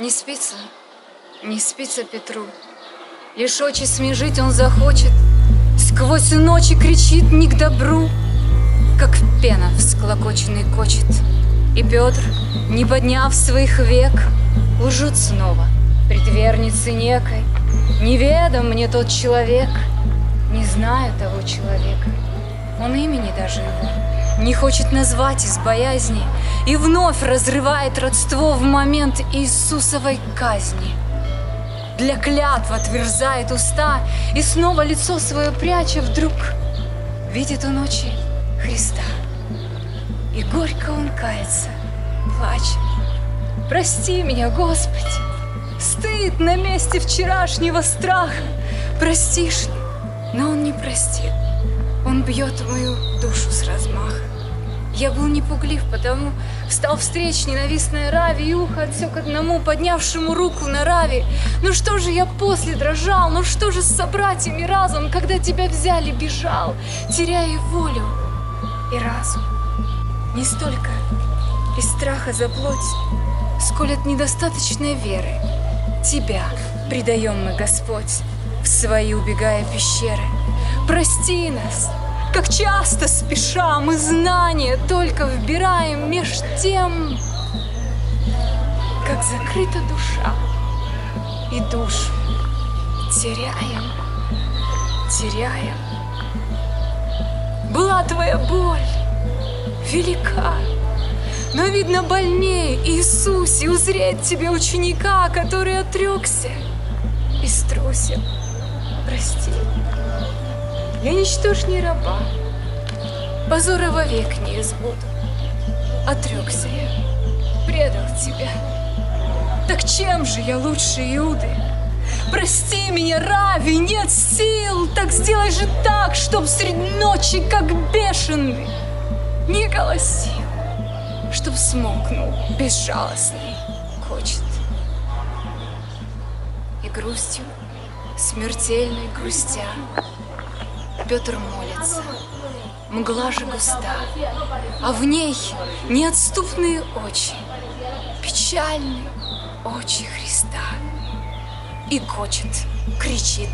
Не спится, не спится Петру. Лишь очи смежить он захочет, Сквозь ночи кричит не к добру, Как пена всклокоченный кочет. И Петр, не подняв своих век, Лжет снова пред верницей некой. Неведом мне тот человек, Не знаю того человека, Он имени даже его не хочет назвать из боязни и вновь разрывает родство в момент Иисусовой казни. Для клятв отверзает уста и снова лицо свое пряча вдруг видит он очи Христа. И горько он кается, плачет. Прости меня, Господи, стыд на месте вчерашнего страха. Простишь? Но он не простит. Он бьет мою душу с размаха. Я был непуглив, потому встал встреч ненавистной Рави и ухо отсек одному, поднявшему руку на Рави. Ну что же я после дрожал, ну что же с собратьями разом, когда тебя взяли, бежал, теряя волю и разум. Не столько из страха за плоть, сколь от недостаточной веры. Тебя предаем мы, Господь, в свои убегая пещеры. Прости нас, как часто спеша мы знания только вбираем меж тем, как закрыта душа и душу теряем, теряем. Была твоя боль велика, но, видно, больнее Иисусе узреть тебе ученика, который отрекся и струсил. Прости. Я ничтожней раба, позора вовек не избуду. Отрекся я, предал тебя. Так чем же я лучше Иуды? Прости меня, Рави, нет сил, так сделай же так, чтоб среди ночи, как бешеный, не голосил, чтоб смолкнул безжалостный кочет. И грустью, смертельной грустя, Петр молится. Мгла же густа, а в ней неотступные очи, печальные очи Христа. И кочет, кричит.